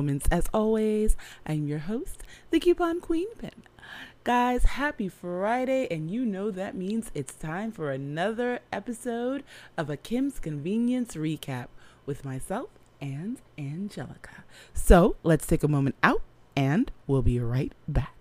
Moments. As always, I'm your host, the Coupon Queen Pin. Guys, happy Friday, and you know that means it's time for another episode of a Kim's Convenience recap with myself and Angelica. So let's take a moment out, and we'll be right back.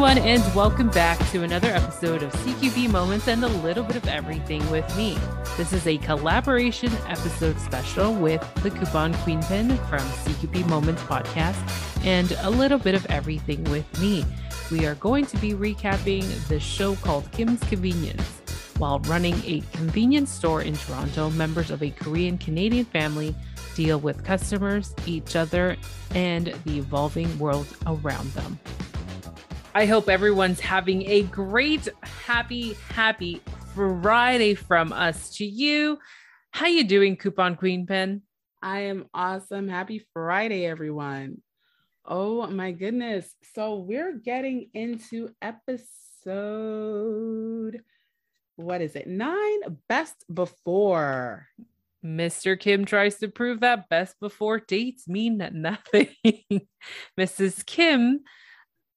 Everyone, and welcome back to another episode of CQP Moments and a little bit of everything with me. This is a collaboration episode special with the Coupon Queen Pin from CQP Moments podcast and a little bit of everything with me. We are going to be recapping the show called Kim's Convenience. While running a convenience store in Toronto, members of a Korean Canadian family deal with customers, each other, and the evolving world around them. I hope everyone's having a great, happy, happy Friday from us to you. How you doing, Coupon Queen Pin? I am awesome. Happy Friday, everyone. Oh my goodness. So we're getting into episode what is it? 9 best before. Mr. Kim tries to prove that best before dates mean nothing. Mrs. Kim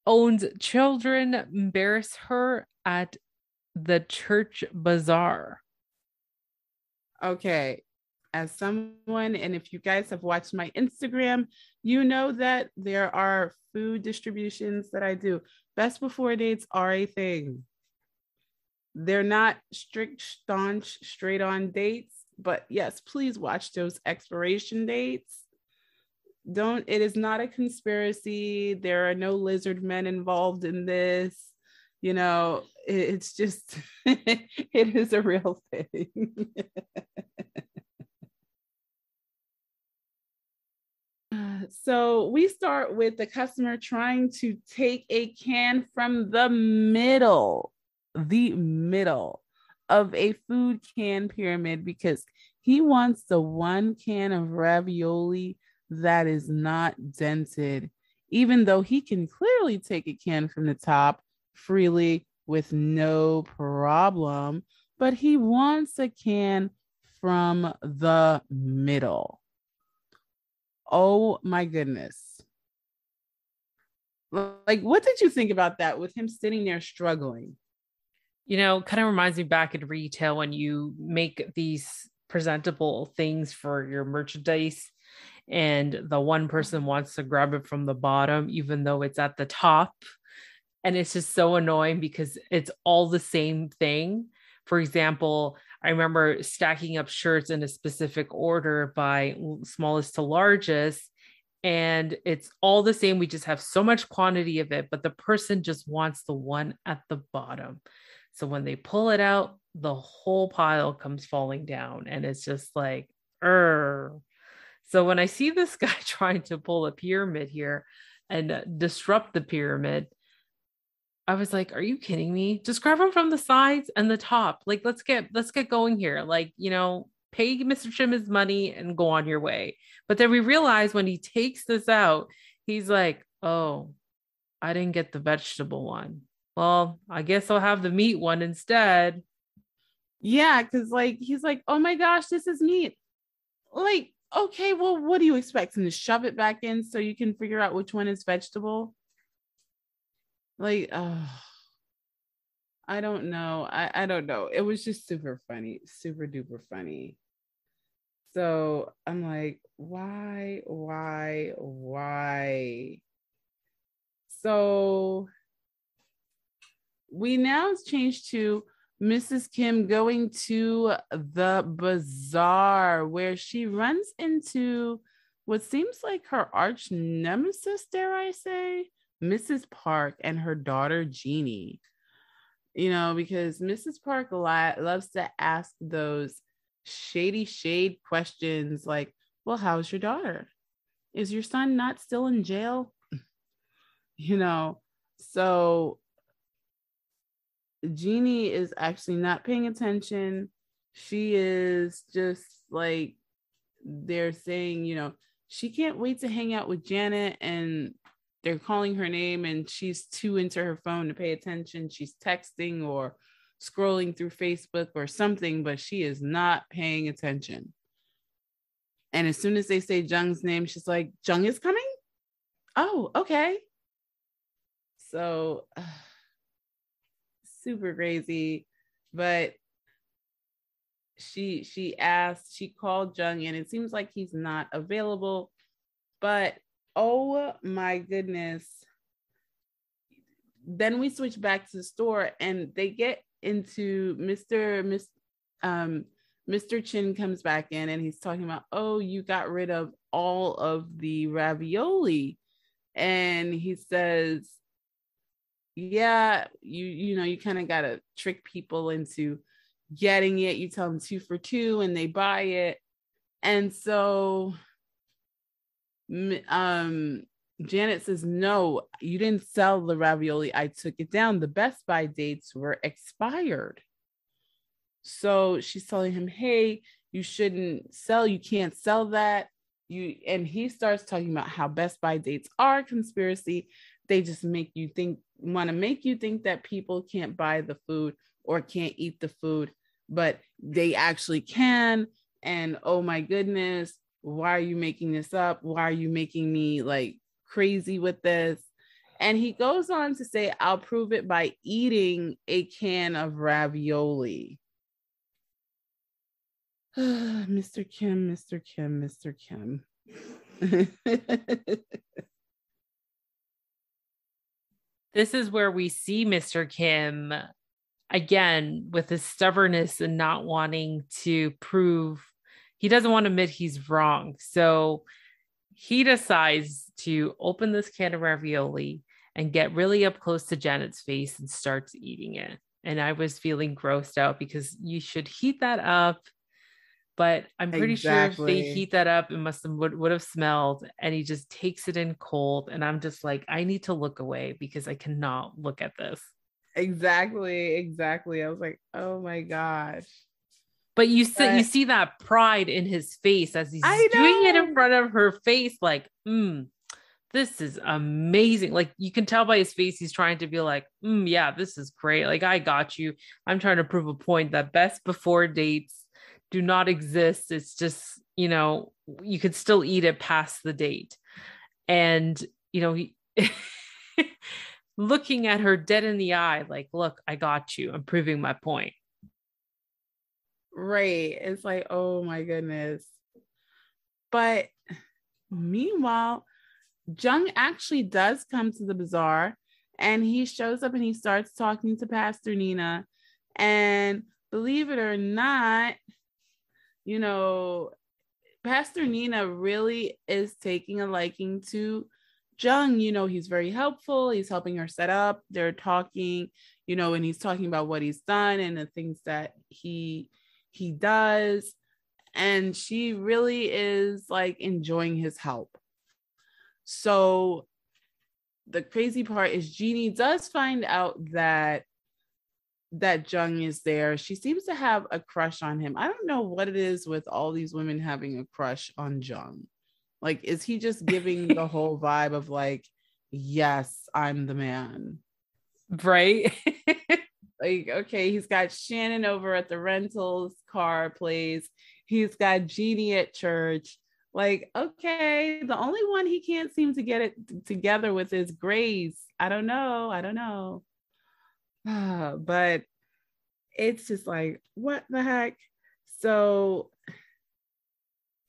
owns children embarrass her at the church bazaar. Okay. As someone, and if you guys have watched my Instagram, you know that there are food distributions that I do. Best before dates are a thing. They're not strict, staunch, straight on dates, but yes, please watch those expiration dates don't it is not a conspiracy. There are no lizard men involved in this. You know it's just it is a real thing. So we start with the customer trying to take a can from the middle the middle of a food can pyramid because he wants the one can of ravioli that is not dented, even though he can clearly take a can from the top freely with no problem, but he wants a can from the middle. Oh my goodness. Like, what did you think about that with him sitting there struggling? You know, kind of reminds me back in retail when you make these presentable things for your merchandise and the one person wants to grab it from the bottom even though it's at the top. And it's just so annoying because it's all the same thing. For example i remember stacking up shirts in a specific order by smallest to largest and it's all the same. We just have so much quantity of it but the person just wants the one at the bottom. So when they pull it out the whole pile comes falling down and it's just like er so when I see this guy trying to pull a pyramid here and disrupt the pyramid, I was like, "Are you kidding me? Just grab him from the sides and the top. Like, let's get let's get going here. Like, you know, pay Mr. Kim his money and go on your way." But then we realize when he takes this out, he's like, "Oh, I didn't get the vegetable one. Well, I guess I'll have the meat one instead." Yeah, because like he's like, "Oh my gosh, this is meat." Like okay, well, what do you expect? And to shove it back in so you can figure out which one is vegetable? Like, oh, I don't know. I, I don't know. It was just super funny, super duper funny. So I'm like, why, why, why? So we now change to Mrs. Kim going to the bazaar where she runs into what seems like her arch nemesis, dare I say, Mrs. Park and her daughter Jeannie. You know, because Mrs. Park lot loves to ask those shady shade questions like, well, how's your daughter? Is your son not still in jail? You know, so Jeannie is actually not paying attention. She is just like they're saying, you know, she can't wait to hang out with Janet and they're calling her name and she's too into her phone to pay attention. She's texting or scrolling through Facebook or something, but she is not paying attention. And as soon as they say Jung's name, she's like, Jung is coming? Oh, okay. So uh, super crazy. But she she asked, she called Jung, and it seems like he's not available. But oh my goodness. Then we switch back to the store and they get into Mr. Miss um Mr. Chin comes back in and he's talking about, oh, you got rid of all of the ravioli. And he says, yeah, you you know, you kind of gotta trick people into getting it. You tell them two for two and they buy it. And so um Janet says, No, you didn't sell the ravioli. I took it down. The Best Buy dates were expired. So she's telling him, Hey, you shouldn't sell. You can't sell that. You and he starts talking about how Best Buy dates are conspiracy. They just make you think, want to make you think that people can't buy the food or can't eat the food, but they actually can. And oh my goodness, why are you making this up? Why are you making me like crazy with this? And he goes on to say, I'll prove it by eating a can of ravioli. Mr. Kim, Mr. Kim, Mr. Kim. this is where we see Mr. Kim again with his stubbornness and not wanting to prove he doesn't want to admit he's wrong. So he decides to open this can of ravioli and get really up close to Janet's face and starts eating it. And I was feeling grossed out because you should heat that up but I'm pretty exactly. sure if they heat that up, it must have would, would have smelled. And he just takes it in cold. And I'm just like, I need to look away because I cannot look at this. Exactly, exactly. I was like, oh my gosh. But you see, but, you see that pride in his face as he's doing it in front of her face, like, mm, this is amazing. Like you can tell by his face, he's trying to be like, mm, yeah, this is great. Like I got you. I'm trying to prove a point that best before dates do not exist. It's just, you know, you could still eat it past the date. And, you know, he looking at her dead in the eye, like, look, I got you. I'm proving my point. Right. It's like, oh my goodness. But meanwhile, Jung actually does come to the bazaar and he shows up and he starts talking to Pastor Nina. And believe it or not, you know, Pastor Nina really is taking a liking to Jung. You know, he's very helpful. He's helping her set up. They're talking, you know, and he's talking about what he's done and the things that he he does. And she really is like enjoying his help. So the crazy part is Jeannie does find out that that Jung is there. She seems to have a crush on him. I don't know what it is with all these women having a crush on Jung. Like, is he just giving the whole vibe of like, yes, I'm the man? Right. like, okay, he's got Shannon over at the rentals car place. He's got Jeannie at church. Like, okay, the only one he can't seem to get it together with is Grace. I don't know. I don't know. but it's just like what the heck so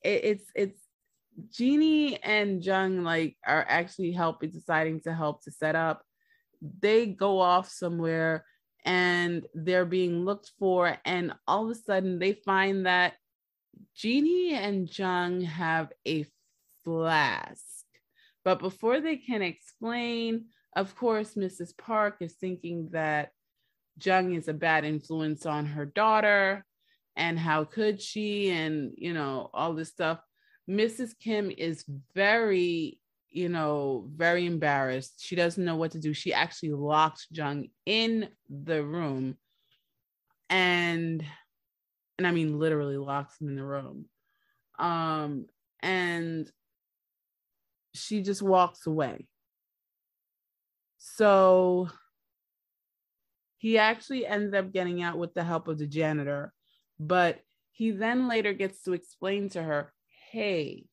it, it's it's Jeannie and Jung like are actually helping deciding to help to set up they go off somewhere and they're being looked for and all of a sudden they find that Jeannie and Jung have a flask. But before they can explain, of course, Mrs. Park is thinking that Jung is a bad influence on her daughter and how could she and you know all this stuff. Mrs kim is very you know very embarrassed. She doesn't know what to do. She actually locked jung in the room and and i mean literally locks him in the room. Um and she just walks away so he actually ended up getting out with the help of the janitor but he then later gets to explain to her, hey,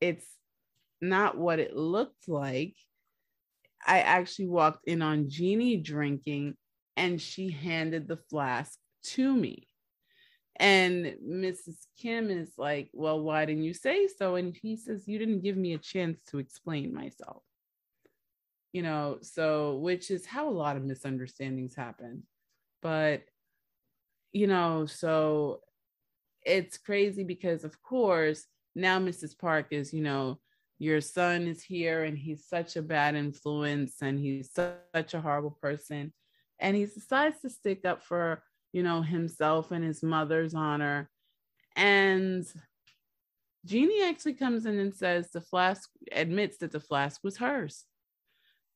it's not what it looked like. I actually walked in on Jeannie drinking and she handed the flask to me. And Mrs. Kim is like, Well, why didn't you say so? And he says, You didn't give me a chance to explain myself. You know, so which is how a lot of misunderstandings happen. But you know, so it's crazy because, of course, now Mrs. Park is, you know, your son is here and he's such a bad influence and he's such a horrible person. And he decides to stick up for, you know, himself and his mother's honor. And Jeannie actually comes in and says the flask admits that the flask was hers,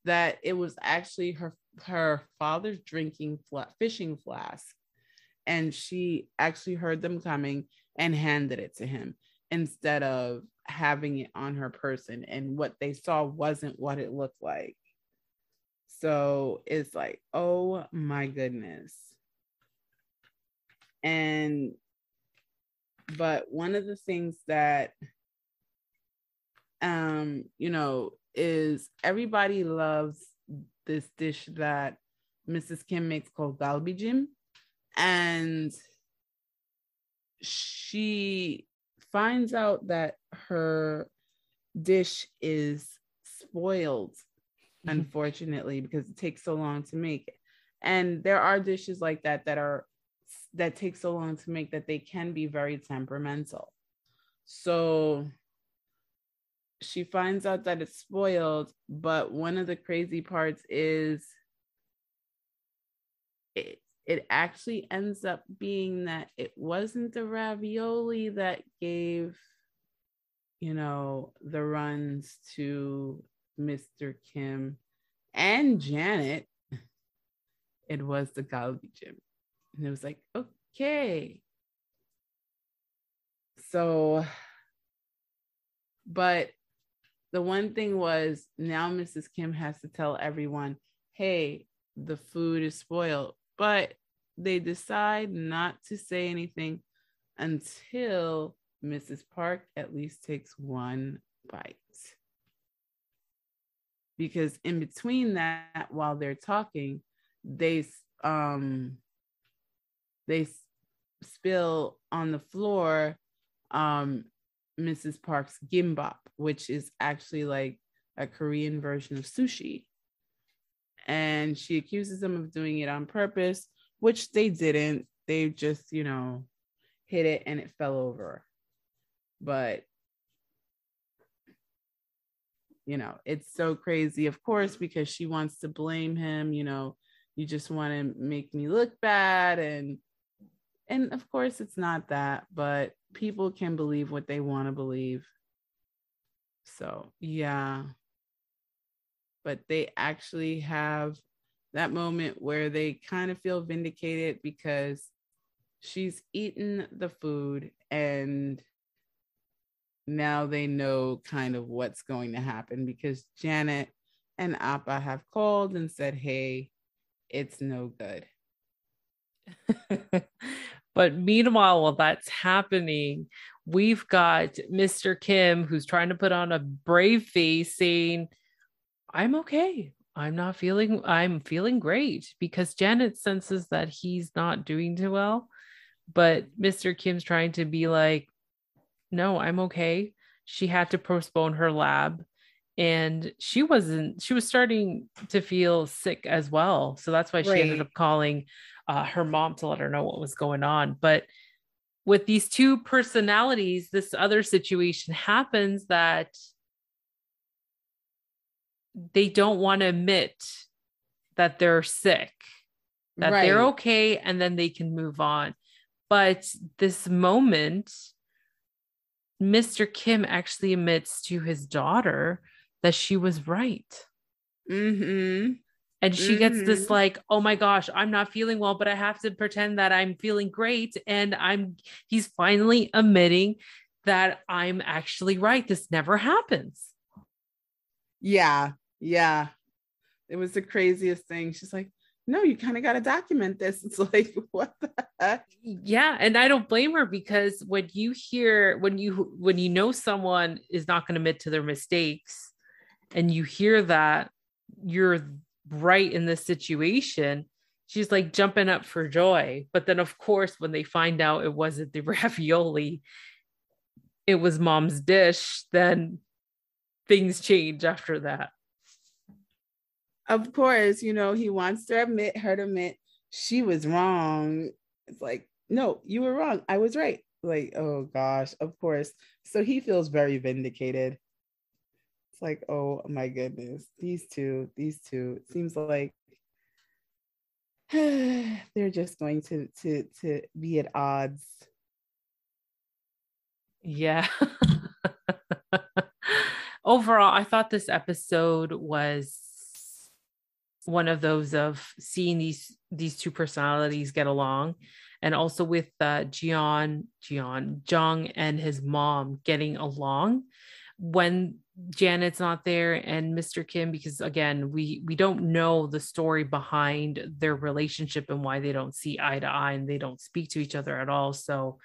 that it was actually her her father's drinking fishing flask. And she actually heard them coming and handed it to him instead of having it on her person. And what they saw wasn't what it looked like. So it's like oh my goodness. And but one of the things that um you know is everybody loves this dish that mrs kim makes called galbijim and she finds out that her dish is spoiled unfortunately because it takes so long to make. It and there are dishes like that that are that take so long to make that they can be very temperamental. So she finds out that it's spoiled but one of the crazy parts is it, it actually ends up being that it wasn't the ravioli that gave you know the runs to Mr. Kim and Janet it was the galbijim and it was like okay so but the one thing was now Mrs. Kim has to tell everyone, hey, the food is spoiled but they decide not to say anything until Mrs. Park at least takes one bite. Because in between that, while they're talking, they um they spill on the floor um Mrs. Park's gimbap, which is actually like a Korean version of sushi and she accuses them of doing it on purpose, which they didn't. They just, you know, hit it and it fell over. But you know, it's so crazy, of course, because she wants to blame him, you know, you just want to make me look bad and and of course it's not that, but people can believe what they want to believe. So, yeah but they actually have that moment where they kind of feel vindicated because she's eaten the food and now they know kind of what's going to happen because Janet and Appa have called and said, hey, it's no good. but meanwhile, while that's happening, we've got Mr. Kim who's trying to put on a brave face saying, I'm okay. I'm not feeling, I'm feeling great because Janet senses that he's not doing too well. But Mr. Kim's trying to be like, no, I'm okay. She had to postpone her lab and she wasn't, she was starting to feel sick as well. So that's why she right. ended up calling uh, her mom to let her know what was going on. But with these two personalities, this other situation happens that they don't want to admit that they're sick, that right. they're okay, and then they can move on. But this moment, Mr. Kim actually admits to his daughter that she was right. Mm-hmm. And she gets this mm-hmm. like, oh my gosh, I'm not feeling well, but I have to pretend that I'm feeling great. And I'm, he's finally admitting that I'm actually right. This never happens. Yeah. Yeah. It was the craziest thing. She's like, no, you kind of got to document this. It's like, what the heck? Yeah. And I don't blame her because when you hear, when you, when you know someone is not going to admit to their mistakes and you hear that, you're right in this situation. She's like jumping up for joy. But then, of course, when they find out it wasn't the ravioli, it was mom's dish, then things change after that of course, you know, he wants to admit her to admit she was wrong. It's like, no, you were wrong. I was right. Like, oh gosh, of course. So he feels very vindicated. Like, oh my goodness, these two, these two, it seems like they're just going to to to be at odds. Yeah. Overall, I thought this episode was one of those of seeing these these two personalities get along and also with uh Jian Jian Jung and his mom getting along when Janet's not there and Mr. Kim because again we we don't know the story behind their relationship and why they don't see eye to eye and they don't speak to each other at all so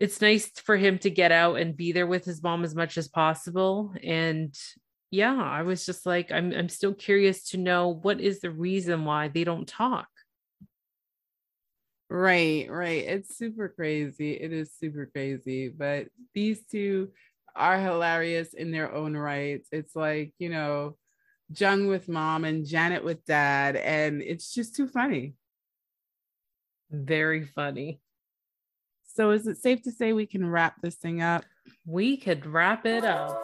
it's nice for him to get out and be there with his mom as much as possible and yeah, I was just like, I'm I'm still curious to know what is the reason why they don't talk. Right, right. It's super crazy. It is super crazy. But these two are hilarious in their own rights. It's like, you know, Jung with mom and Janet with dad. And it's just too funny. Very funny. So is it safe to say we can wrap this thing up? We could wrap it up.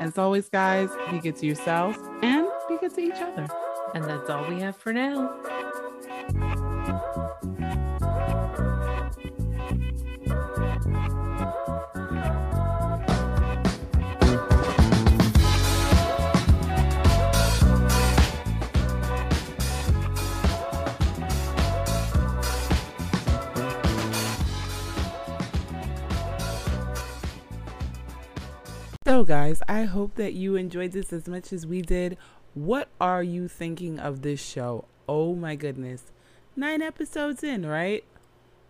As always, guys, be good to yourselves and be good to each other. And that's all we have for now. So, guys, I hope that you enjoyed this as much as we did. What are you thinking of this show? Oh my goodness. Nine episodes in, right?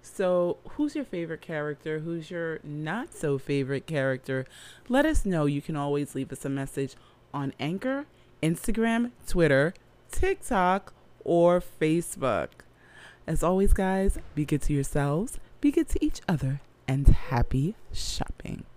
So, who's your favorite character? Who's your not so favorite character? Let us know. You can always leave us a message on Anchor, Instagram, Twitter, TikTok, or Facebook. As always, guys, be good to yourselves, be good to each other, and happy shopping.